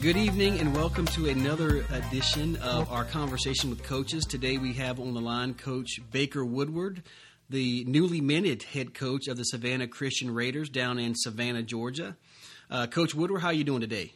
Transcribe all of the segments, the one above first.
Good evening and welcome to another edition of our conversation with coaches. Today we have on the line Coach Baker Woodward, the newly minted head coach of the Savannah Christian Raiders down in Savannah, Georgia. Uh, coach Woodward, how are you doing today?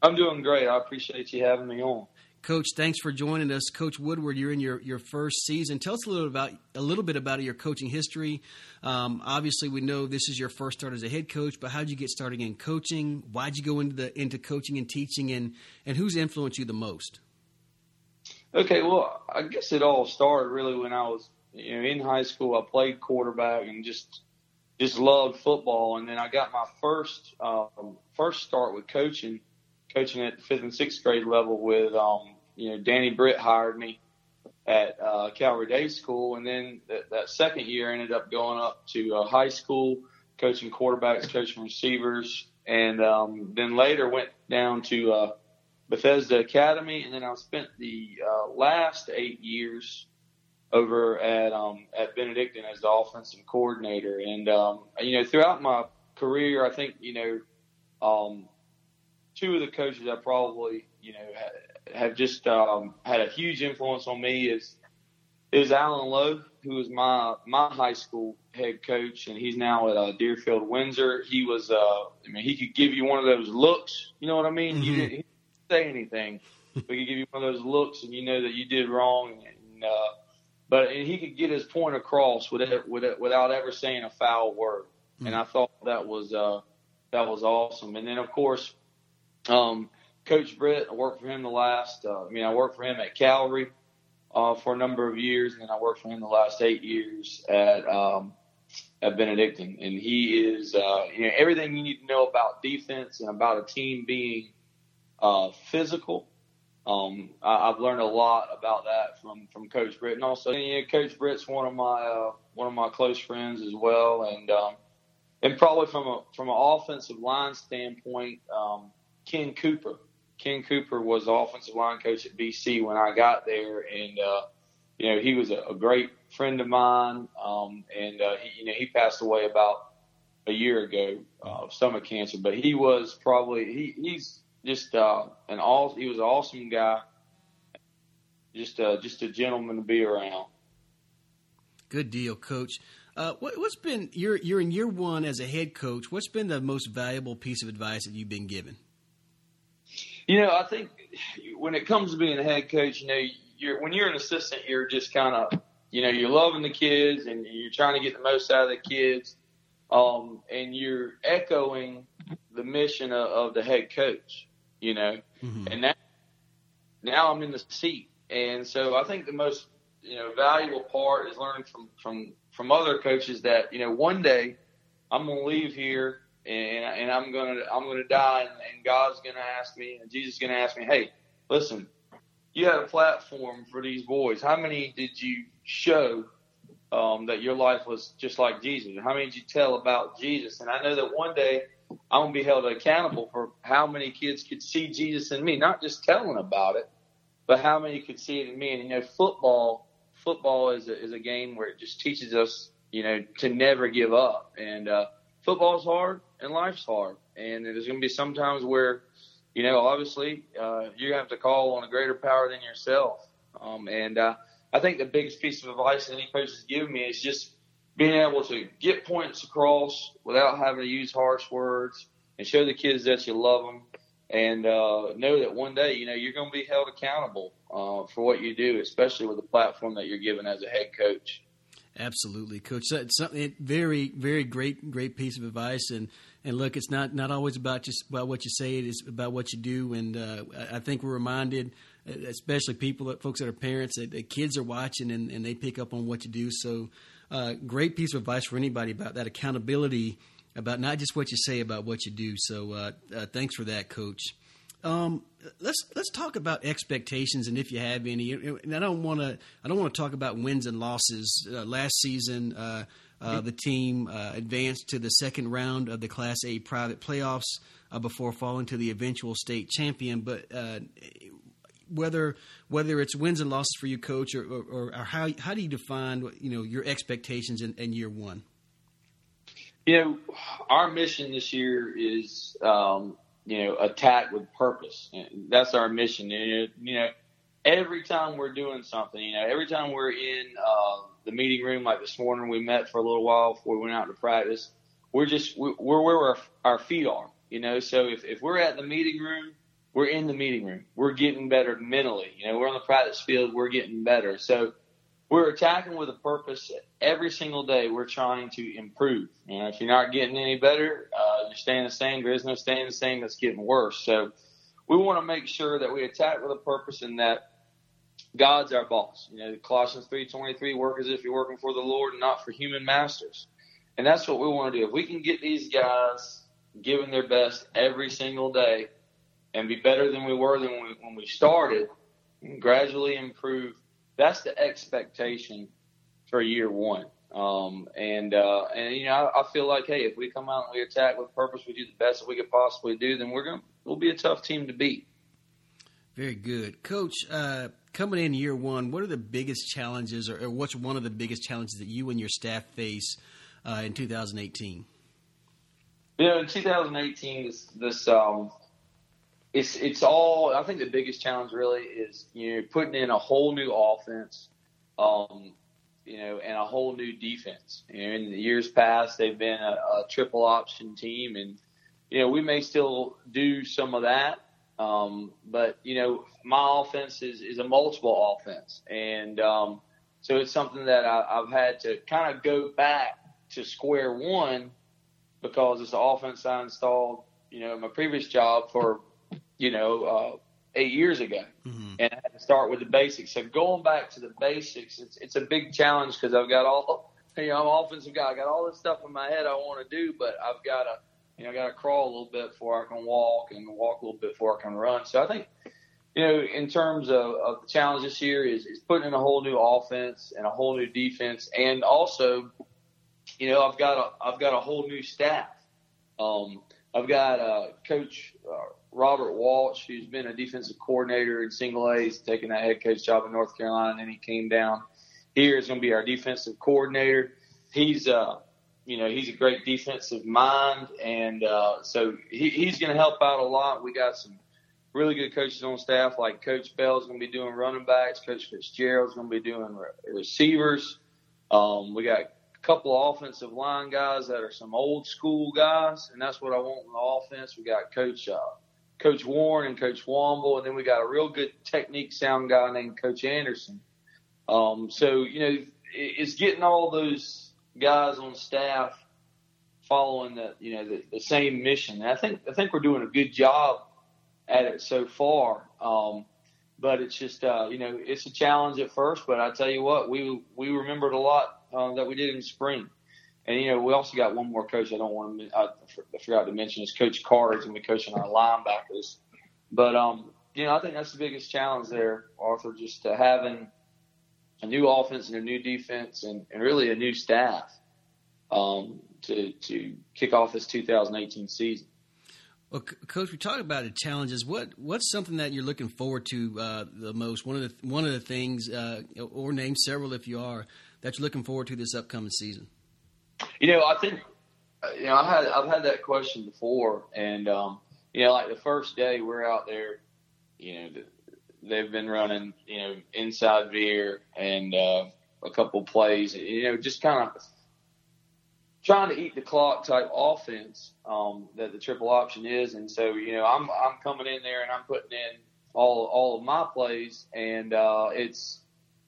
I'm doing great. I appreciate you having me on. Coach, thanks for joining us. Coach Woodward, you're in your, your first season. Tell us a little about a little bit about your coaching history. Um, obviously, we know this is your first start as a head coach, but how did you get started in coaching? Why did you go into the into coaching and teaching, and and who's influenced you the most? Okay, well, I guess it all started really when I was you know in high school. I played quarterback and just just loved football, and then I got my first um, first start with coaching coaching at fifth and sixth grade level with, um, you know, Danny Britt hired me at uh, Calvary Day School, and then th- that second year ended up going up to uh, high school, coaching quarterbacks, coaching receivers, and um, then later went down to uh, Bethesda Academy, and then I spent the uh, last eight years over at um, at Benedictine as the offensive coordinator, and um, you know throughout my career, I think you know um, two of the coaches I probably you know have just um, had a huge influence on me is is Alan Lowe, who was my my high school head coach, and he's now at uh, Deerfield Windsor. He was, uh, I mean, he could give you one of those looks. You know what I mean? Mm-hmm. You didn't, he didn't say anything, but he could give you one of those looks, and you know that you did wrong. And, uh, but and he could get his point across without without ever saying a foul word. Mm-hmm. And I thought that was uh, that was awesome. And then of course um, Coach Britt, I worked for him the last, uh, I mean, I worked for him at Calvary uh, for a number of years, and then I worked for him the last eight years at um, at Benedictine. And he is, uh, you know, everything you need to know about defense and about a team being uh, physical. Um, I, I've learned a lot about that from from Coach Britt, and also, you know, Coach Britt's one of my uh, one of my close friends as well, and um, and probably from a from an offensive line standpoint. Um, Ken Cooper. Ken Cooper was the offensive line coach at BC when I got there, and uh, you know he was a, a great friend of mine. Um, and uh, he, you know he passed away about a year ago uh, of stomach cancer, but he was probably he, he's just uh, an all he was an awesome guy, just uh, just a gentleman to be around. Good deal, Coach. Uh, what, has been you're you're in year one as a head coach? What's been the most valuable piece of advice that you've been given? You know, I think when it comes to being a head coach, you know, you're when you're an assistant, you're just kind of, you know, you're loving the kids and you're trying to get the most out of the kids, um, and you're echoing the mission of, of the head coach. You know, mm-hmm. and now now I'm in the seat, and so I think the most you know valuable part is learning from from from other coaches that you know one day I'm going to leave here and, and I'm gonna I'm gonna die, and, and God's gonna ask me, and Jesus is gonna ask me, hey, listen, you had a platform for these boys. How many did you show um, that your life was just like Jesus? How many did you tell about Jesus? And I know that one day I'm gonna be held accountable for how many kids could see Jesus in me, not just telling about it, but how many could see it in me. And you know, football football is a, is a game where it just teaches us, you know, to never give up. And uh, football's hard and life's hard, and there's going to be some times where, you know, obviously uh, you have to call on a greater power than yourself. Um, and uh, I think the biggest piece of advice any coach has given me is just being able to get points across without having to use harsh words and show the kids that you love them and uh, know that one day, you know, you're going to be held accountable uh, for what you do, especially with the platform that you're given as a head coach. Absolutely, Coach. It's something very, very great, great piece of advice. And and look, it's not not always about just about what you say; it is about what you do. And uh, I think we're reminded, especially people, folks that are parents, that, that kids are watching and, and, they pick up on what you do. So, uh, great piece of advice for anybody about that accountability, about not just what you say, about what you do. So, uh, uh thanks for that, Coach. Um, let's let's talk about expectations and if you have any. And I don't want to I don't want to talk about wins and losses. Uh, last season, uh, uh, the team uh, advanced to the second round of the Class A private playoffs uh, before falling to the eventual state champion. But uh, whether whether it's wins and losses for you, coach, or, or, or how how do you define you know your expectations in, in year one? You know, our mission this year is um, you know attack with purpose. That's our mission. And You know, every time we're doing something, you know, every time we're in uh, the meeting room, like this morning, we met for a little while before we went out to practice. We're just we're where our, our feet are, you know. So if if we're at the meeting room we're in the meeting room. We're getting better mentally. You know, we're on the practice field. We're getting better. So we're attacking with a purpose every single day. We're trying to improve. You know, if you're not getting any better, uh, you're staying the same. There is no staying the same. That's getting worse. So we want to make sure that we attack with a purpose and that God's our boss. You know, Colossians 3:23, work as if you're working for the Lord and not for human masters. And that's what we want to do. If we can get these guys giving their best every single day, and be better than we were than we, when we started, gradually improve. That's the expectation for year one. Um, and, uh, and, you know, I, I feel like, hey, if we come out and we attack with purpose, we do the best that we could possibly do, then we're going to, we'll be a tough team to beat. Very good. Coach, uh, coming in year one, what are the biggest challenges or, or, what's one of the biggest challenges that you and your staff face uh, in 2018? You know, in 2018, this, this um, it's it's all. I think the biggest challenge really is you know putting in a whole new offense, um, you know, and a whole new defense. You know, in the years past, they've been a, a triple option team, and you know we may still do some of that, um, but you know my offense is is a multiple offense, and um, so it's something that I, I've had to kind of go back to square one because it's the offense I installed, you know, in my previous job for you know, uh, eight years ago, mm-hmm. and I had to start with the basics. So going back to the basics, it's it's a big challenge because I've got all, you know, I'm an offensive guy. I got all this stuff in my head I want to do, but I've got to, you know, I got to crawl a little bit before I can walk, and walk a little bit before I can run. So I think, you know, in terms of, of the challenge this year is is putting in a whole new offense and a whole new defense, and also, you know, I've got a I've got a whole new staff. Um, I've got uh, Coach uh, Robert Walsh, who's been a defensive coordinator in single A. He's taken that head coach job in North Carolina, and then he came down here. Is going to be our defensive coordinator. He's uh, you know, he's a great defensive mind, and uh, so he, he's going to help out a lot. We got some really good coaches on staff, like Coach Bell is going to be doing running backs. Coach Fitzgerald's going to be doing receivers. Um, we got a couple of offensive line guys that are some old school guys, and that's what I want in the offense. We got Coach uh, Coach Warren and Coach Womble, and then we got a real good technique sound guy named Coach Anderson. Um, so you know, it's getting all those guys on staff following the you know the, the same mission. And I think I think we're doing a good job at it so far. Um, but it's just uh, you know it's a challenge at first. But I tell you what, we we remembered a lot uh, that we did in spring. And you know, we also got one more coach. I don't want to. I, forgot to mention is Coach Carr is going to be coaching our linebackers. But um, you know, I think that's the biggest challenge there, Arthur. Just uh, having a new offense and a new defense, and, and really a new staff um, to to kick off this 2018 season. Well, Coach, we talked about the challenges. What what's something that you're looking forward to uh, the most? One of the one of the things, uh, or name several if you are, that you're looking forward to this upcoming season. You know, I think you know I had I've had that question before, and um, you know, like the first day we're out there, you know, they've been running you know inside veer and uh, a couple plays, you know, just kind of trying to eat the clock type offense um, that the triple option is. And so, you know, I'm I'm coming in there and I'm putting in all all of my plays, and uh, it's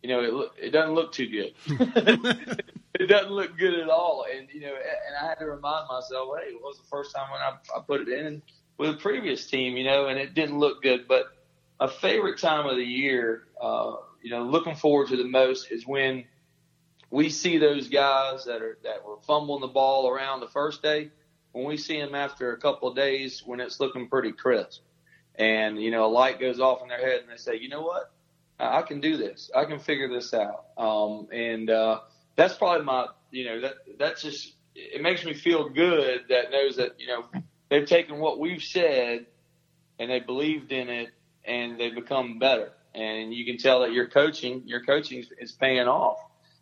you know it it doesn't look too good. it doesn't look good at all. And you know, and I had to remind myself, hey, it was the first time when I, I put it in with a previous team, you know, and it didn't look good. But a favorite time of the year, uh, you know, looking forward to the most is when we see those guys that are that were fumbling the ball around the first day, when we see them after a couple of days when it's looking pretty crisp, and you know a light goes off in their head and they say, you know what, I, I can do this, I can figure this out, um, and uh, that's probably my you know that that's just it makes me feel good that knows that you know they've taken what we've said and they believed in it and they've become better. And you can tell that your coaching, your coaching is paying off.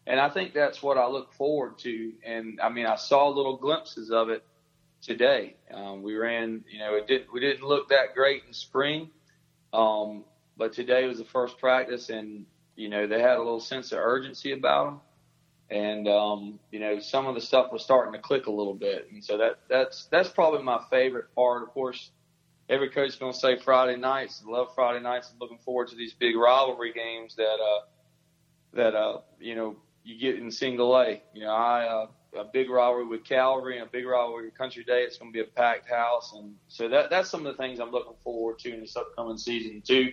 And I think that's what I look forward to. And I mean, I saw little glimpses of it today. Um, we ran, you know, it did, we didn't look that great in spring. Um, but today was the first practice and, you know, they had a little sense of urgency about them. And, um, you know, some of the stuff was starting to click a little bit. And so that, that's, that's probably my favorite part. Of course, every coach is going to say Friday nights. Love Friday nights. I'm looking forward to these big rivalry games that, uh, that, uh, you know, you get in single A. You know, I, uh, a big rivalry with Calvary and a big rivalry with Country Day. It's going to be a packed house, and so that that's some of the things I'm looking forward to in this upcoming season too.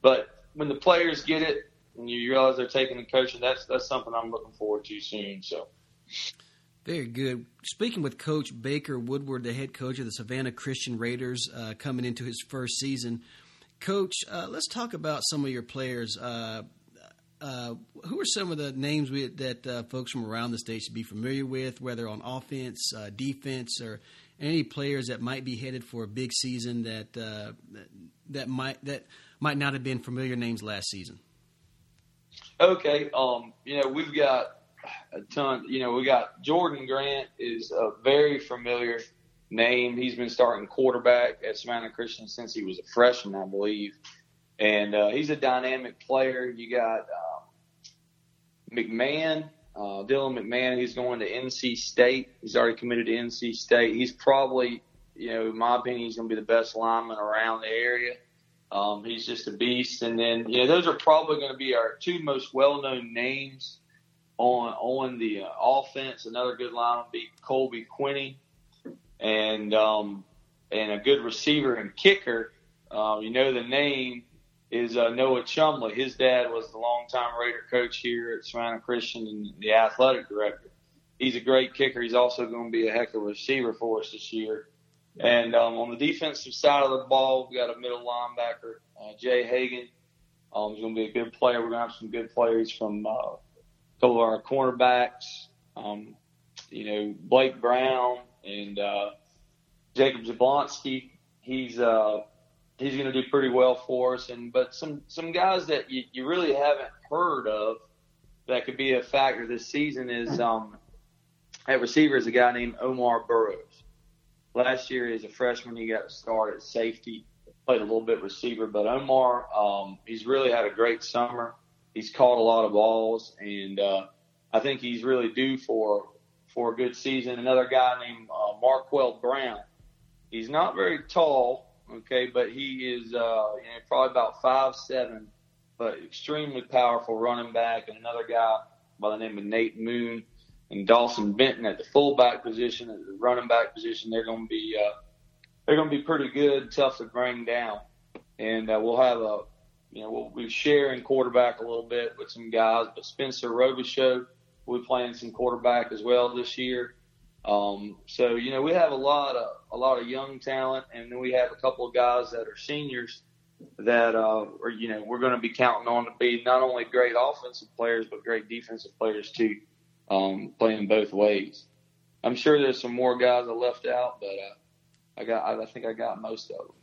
But when the players get it and you realize they're taking the coaching, that's that's something I'm looking forward to soon. So. Very good. Speaking with Coach Baker Woodward, the head coach of the Savannah Christian Raiders, uh, coming into his first season. Coach, uh, let's talk about some of your players. Uh, uh, who are some of the names we, that uh, folks from around the state should be familiar with, whether on offense, uh, defense, or any players that might be headed for a big season that that might that might not have been familiar names last season? Okay, um, you know we've got a ton. You know we got Jordan Grant is a very familiar name. He's been starting quarterback at Savannah Christian since he was a freshman, I believe and uh, he's a dynamic player. You got uh, McMahon, uh, Dylan McMahon. He's going to NC State. He's already committed to NC State. He's probably, you know, in my opinion, he's going to be the best lineman around the area. Um, he's just a beast. And then, know, those are probably going to be our two most well-known names on on the uh, offense. Another good lineman would be Colby Quinney, and um, and a good receiver and kicker. Uh, you know the name is uh, Noah Chumley. His dad was the longtime Raider coach here at Savannah Christian and the athletic director. He's a great kicker. He's also going to be a heck of a receiver for us this year. And um, on the defensive side of the ball, we got a middle linebacker, uh, Jay Hagan. Um, he's going to be a good player. We're going to have some good players from uh, a couple of our cornerbacks. Um, you know, Blake Brown and uh, Jacob Jablonski. He's uh, he's going to do pretty well for us. And but some some guys that you, you really haven't heard of that could be a factor this season is um, at receiver is a guy named Omar Burrows. Last year as a freshman, he got to start at safety, played a little bit receiver, but Omar, um, he's really had a great summer. He's caught a lot of balls, and uh, I think he's really due for for a good season. Another guy named uh, Marquell Brown. He's not very tall, Okay, but he is uh, you know, probably about five seven, but extremely powerful running back. And another guy by the name of Nate Moon and Dawson Benton at the fullback position, at the running back position. They're going to be uh, they're going to be pretty good, tough to bring down. And uh, we'll have a you know we'll be sharing quarterback a little bit with some guys, but Spencer Robichaux will be playing some quarterback as well this year. Um, so you know we have a lot of a lot of young talent, and then we have a couple of guys that are seniors that uh, are you know we're going to be counting on to be not only great offensive players but great defensive players too, um, playing both ways. I'm sure there's some more guys I left out, but uh, I got I think I got most of them.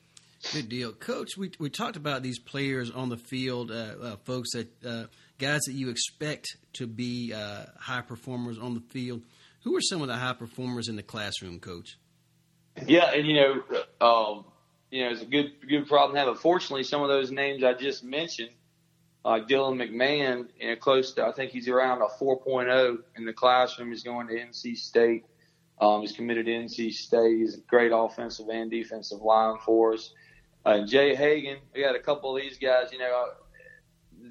Good deal, Coach. We we talked about these players on the field, uh, uh, folks that uh, guys that you expect to be uh, high performers on the field. Who are some of the high performers in the classroom, Coach? Yeah, and you know, um, you know, it's a good good problem to have. Unfortunately, some of those names I just mentioned, like Dylan McMahon, you know, close to I think he's around a 4.0 in the classroom. He's going to NC State. Um, he's committed to NC State. He's a great offensive and defensive line for us. Uh, Jay Hagan, we got a couple of these guys. You know,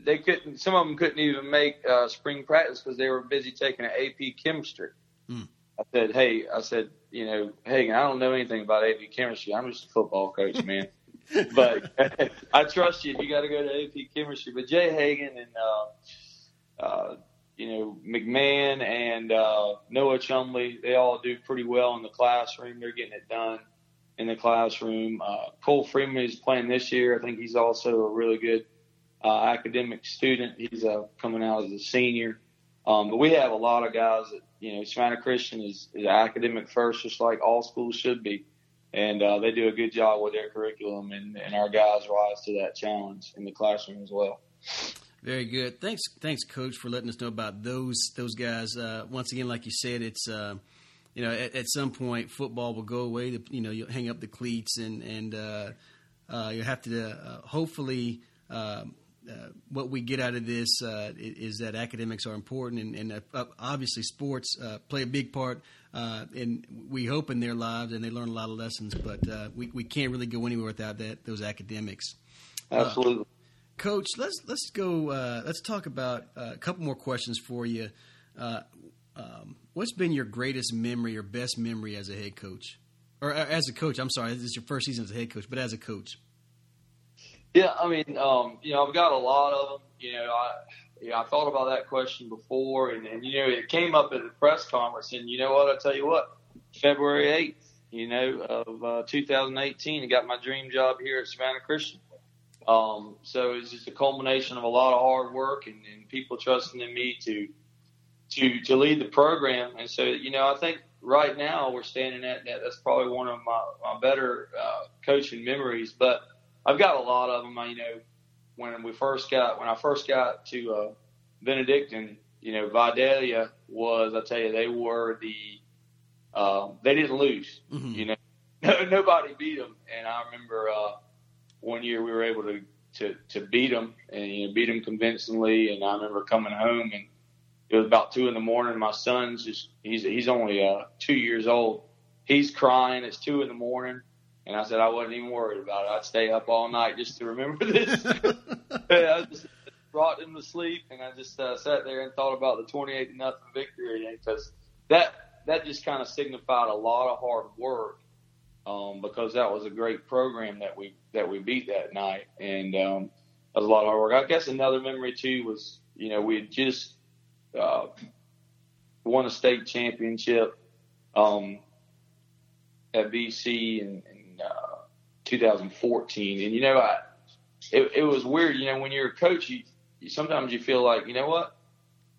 they couldn't. Some of them couldn't even make uh, spring practice because they were busy taking an AP chemistry. Mm. I said, hey, I said, you know, hey, I don't know anything about AP chemistry. I'm just a football coach, man. but I trust you. You got to go to AP chemistry. But Jay Hagan and, uh, uh, you know, McMahon and uh, Noah Chumley, they all do pretty well in the classroom. They're getting it done in the classroom. Uh, Cole Freeman is playing this year. I think he's also a really good uh, academic student. He's uh, coming out as a senior. Um, but we have a lot of guys that, you know, Savannah Christian is, is academic first, just like all schools should be. And uh, they do a good job with their curriculum, and, and our guys rise to that challenge in the classroom as well. Very good. Thanks, thanks, Coach, for letting us know about those those guys. Uh, once again, like you said, it's uh, you know at, at, some point football will go away. You know, you'll hang up the cleats, and and uh, uh you have to uh, hopefully. Uh, what we get out of this uh, is that academics are important, and, and uh, obviously sports uh, play a big part. and we hope in their lives, and they learn a lot of lessons. But we we can't really go anywhere without that those academics. Absolutely, Coach. Let's let's go. let's talk about a couple more questions for you. Um, what's been your greatest memory or best memory as a head coach, or as a coach? I'm sorry, this is your first season as a head coach, but as a coach. Yeah, I mean, um, you know, I've got a lot of them. You know, I, know, I thought about that question before, and, and you know, it came up at the press conference, and you know what? I tell you what, February eighth, you know, of uh, 2018, I got my dream job here at Savannah Christian. Um, so it's just a culmination of a lot of hard work and, and people trusting in me to to to lead the program. And so, you know, I think right now we're standing at that. That's probably one of my, my better uh, coaching memories, but I've got a lot of them. You know, when we first got when I first got to uh, Benedictine, you know, Vidalia was I tell you they were the um, they didn't lose. Mm-hmm. You know, nobody beat them. And I remember uh, one year we were able to to to beat them and you know, beat them convincingly. And I remember coming home and it was about two in the morning. My son's just he's he's only uh, two years old. He's crying. It's two in the morning and I said I wasn't even worried about it. I'd stay up all night just to remember this. I just brought him to sleep, and I just uh, sat there and thought about the 28 to nothing victory because that that just kind of signified a lot of hard work um, because that was a great program that we that we beat that night, and um, that was a lot of hard work. I guess another memory too was you know we had just uh, won a state championship um, at BC and, and uh, 2014. And you know, I it, it was weird. You know, when you're a coach, you, you sometimes you feel like you know what,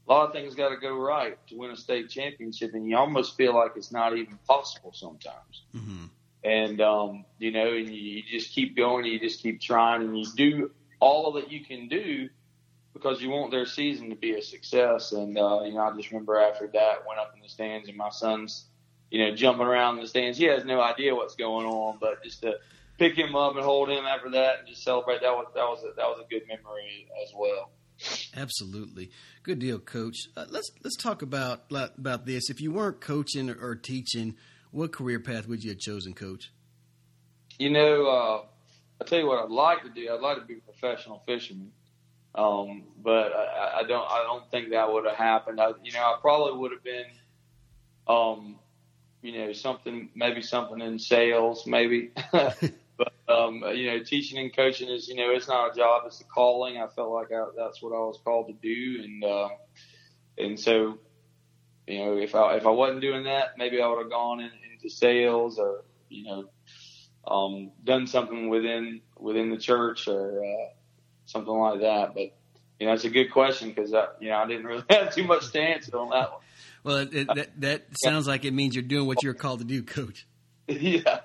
a lot of things got to go right to win a state championship, and you almost feel like it's not even possible sometimes. Mm-hmm. And um, you know, and you, you just keep going, you just keep trying, and you do all that you can do because you want their season to be a success. And uh, you know, I just remember after that, went up in the stands, and my son's you know, jumping around in the stands. He has no idea what's going on, but just to pick him up and hold him after that and just celebrate that was that was a, that was a good memory as well. Absolutely, good deal, Coach. Uh, let's let's talk about about this. If you weren't coaching or teaching, what career path would you have chosen, Coach? You know, uh, I tell you what I'd like to do. I'd like to be a professional fisherman, um, but I, I don't. I don't think that would have happened. I, you know, I probably would have been um, you know, something, maybe something in sales, maybe. but, um, you know, teaching and coaching is, you know, it's not a job, it's a calling. I felt like I, that's what I was called to do. And, uh, and so, you know, if I, if I wasn't doing that, maybe I would have gone in, into sales or, you know, um, done something within, within the church or, uh, something like that. But, you know, it's a good question because, you know, I didn't really have too much to answer on that one. Well, it, it, that, that sounds like it means you're doing what you're called to do, Coach. Yeah.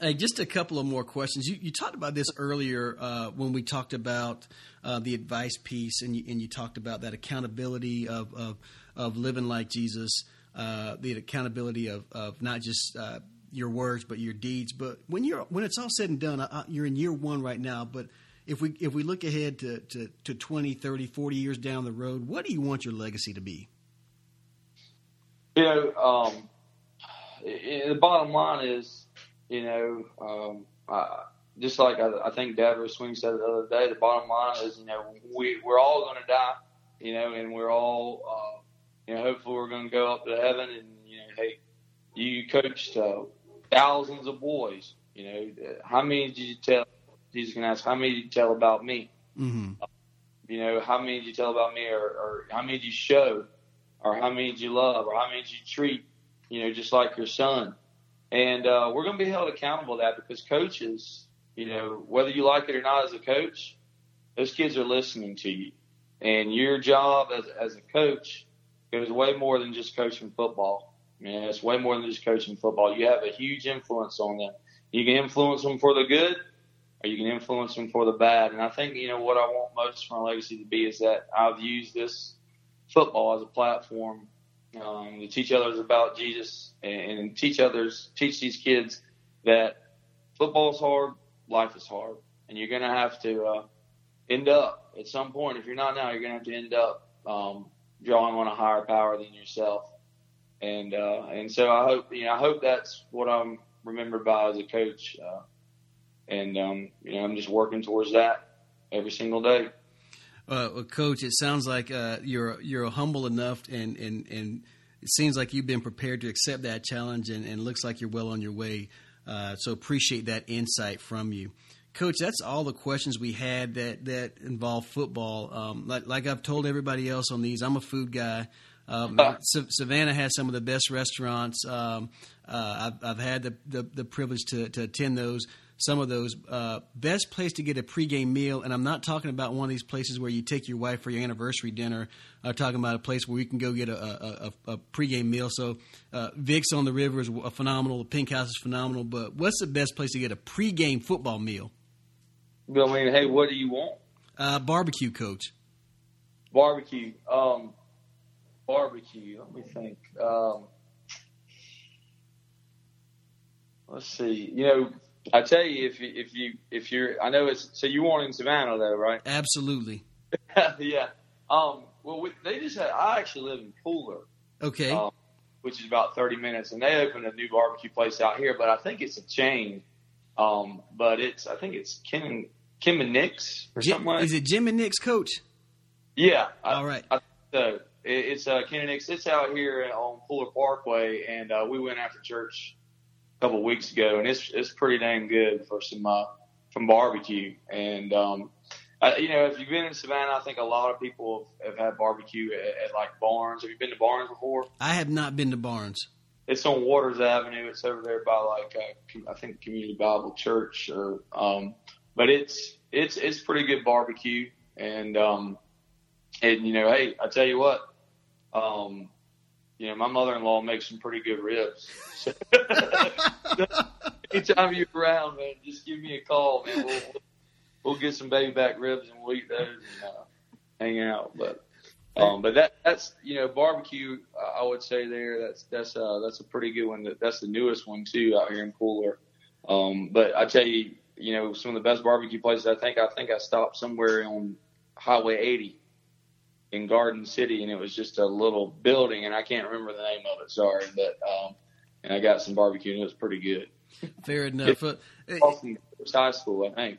Hey, just a couple of more questions. You, you talked about this earlier uh, when we talked about uh, the advice piece, and you, and you talked about that accountability of, of, of living like Jesus, uh, the accountability of, of not just uh, your words but your deeds. But when you're when it's all said and done, you're in year one right now. But if we if we look ahead to, to, to 20, 30, 40 years down the road, what do you want your legacy to be? You know, um, the bottom line is, you know, um, I, just like I, I think Dabo Swinney said the other day, the bottom line is, you know, we we're all going to die, you know, and we're all, uh, you know, hopefully we're going to go up to heaven, and you know, hey, you coached uh, thousands of boys, you know, how many did you tell? Jesus can ask, how many did you tell about me? Mm-hmm. Uh, you know, how many did you tell about me, or, or how many did you show, or how many did you love, or how many did you treat, you know, just like your son? And uh, we're going to be held accountable to that because coaches, you know, whether you like it or not as a coach, those kids are listening to you. And your job as, as a coach goes way more than just coaching football. Man, it's way more than just coaching football. You have a huge influence on them. You can influence them for the good, or you can influence them for the bad. And I think you know what I want most from my legacy to be is that I've used this football as a platform um, to teach others about Jesus and, and teach others, teach these kids that football is hard, life is hard, and you're going to have to uh, end up at some point. If you're not now, you're going to have to end up um, drawing on a higher power than yourself. And uh, and so I hope you know I hope that's what I'm remembered by as a coach. Uh, and um, you know I'm just working towards that every single day. Uh, well, Coach, it sounds like uh, you're you're humble enough, and, and and it seems like you've been prepared to accept that challenge, and, and looks like you're well on your way. Uh, so appreciate that insight from you. Coach, that's all the questions we had that, that involve football. Um, like, like, I've told everybody else on these, I'm a food guy. Um, Savannah has some of the best restaurants. Um, uh, I've, I've, had the, the, the privilege to, to, attend those. Some of those uh, best place to get a pregame meal, and I'm not talking about one of these places where you take your wife for your anniversary dinner. I'm talking about a place where you can go get a, a, a, a pregame meal. So, uh, Vic's on the river is phenomenal. The Pink House is phenomenal. But what's the best place to get a pregame football meal? I mean, hey, what do you want? Uh, barbecue, coach. Barbecue. Um, barbecue. Let me think. Um, let's see. You know, I tell you, if you, if you if you're, I know it's so you want in Savannah though, right? Absolutely. yeah. Um. Well, we, they just had. I actually live in Pooler. Okay. Um, which is about 30 minutes, and they opened a new barbecue place out here, but I think it's a chain. Um, but it's I think it's Ken Kim and Nick's or Jim, something like. Is it Jim and Nick's coach? Yeah. All right. I, so it's uh, Ken and Nick's. It's out here on Pooler Parkway, and uh, we went after church couple of weeks ago, and it's it's pretty dang good for some uh, from barbecue. And um, I, you know, if you've been in Savannah, I think a lot of people have, have had barbecue at, at like Barnes. Have you been to Barnes before? I have not been to Barnes. It's on Waters Avenue. It's over there by like uh, I think Community Bible Church or um, but it's it's it's pretty good barbecue, and um, and you know, hey, I tell you what, um, you know, my mother-in-law makes some pretty good ribs. anytime you're around, man, just give me a call, man. We'll, we'll get some baby back ribs and we'll eat those and uh, hang out. But um, but that that's you know barbecue. I would say there that's that's uh that's a pretty good one. That's the newest one too out here in Pooler. Um, but I tell you, you know, some of the best barbecue places. I think I think I stopped somewhere on Highway 80 in Garden City, and it was just a little building, and I can't remember the name of it. Sorry, but um, and I got some barbecue, and it was pretty good. Fair enough. Uh, Austin High School, I think.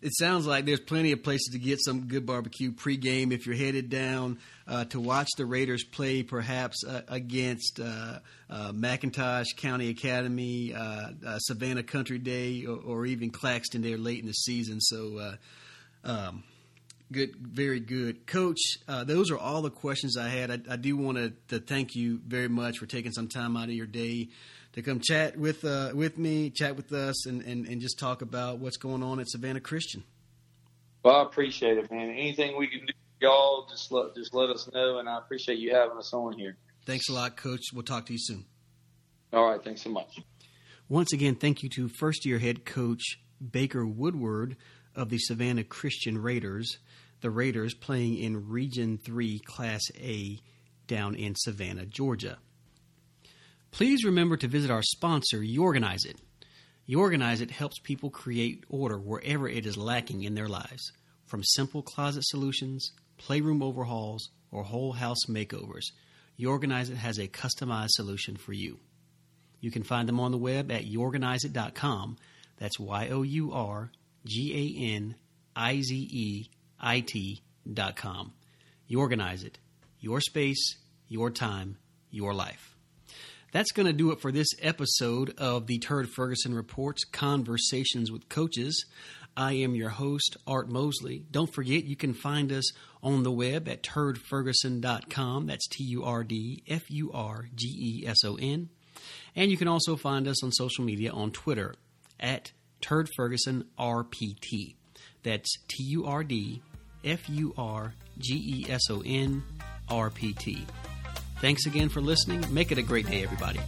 It sounds like there's plenty of places to get some good barbecue pregame if you're headed down uh, to watch the Raiders play, perhaps uh, against uh, uh McIntosh County Academy, uh, uh, Savannah Country Day, or, or, even Claxton there late in the season. So, um, good, very good, Coach. those are all the questions I had. I, I do want to, to thank you very much for taking some time out of your day to come chat with uh, with me, chat with us, and, and, and just talk about what's going on at Savannah Christian. Well, I appreciate it, man. Anything we can do, y'all, just let just let us know, and I appreciate you having us on here. Thanks a lot, Coach. We'll talk to you soon. All right, thanks so much. Once again, thank you to first year head coach Baker Woodward of the Savannah Christian Raiders. The Raiders playing in Region 3 Class A down in Savannah, Georgia. Please remember to visit our sponsor, Yourganize It. Yourganize It helps people create order wherever it is lacking in their lives, from simple closet solutions, playroom overhauls, or whole house makeovers. Yourganize It has a customized solution for you. You can find them on the web at yourganizeit.com. That's Y O U R G A N I Z E I Yourganize It. Your space, your time, your life. That's going to do it for this episode of the Turd Ferguson Reports Conversations with Coaches. I am your host, Art Mosley. Don't forget, you can find us on the web at turdferguson.com. That's T U R D F U R G E S O N. And you can also find us on social media on Twitter at Turd Ferguson RPT. That's T U R D F U R G E S O N R P T. Thanks again for listening. Make it a great day, everybody.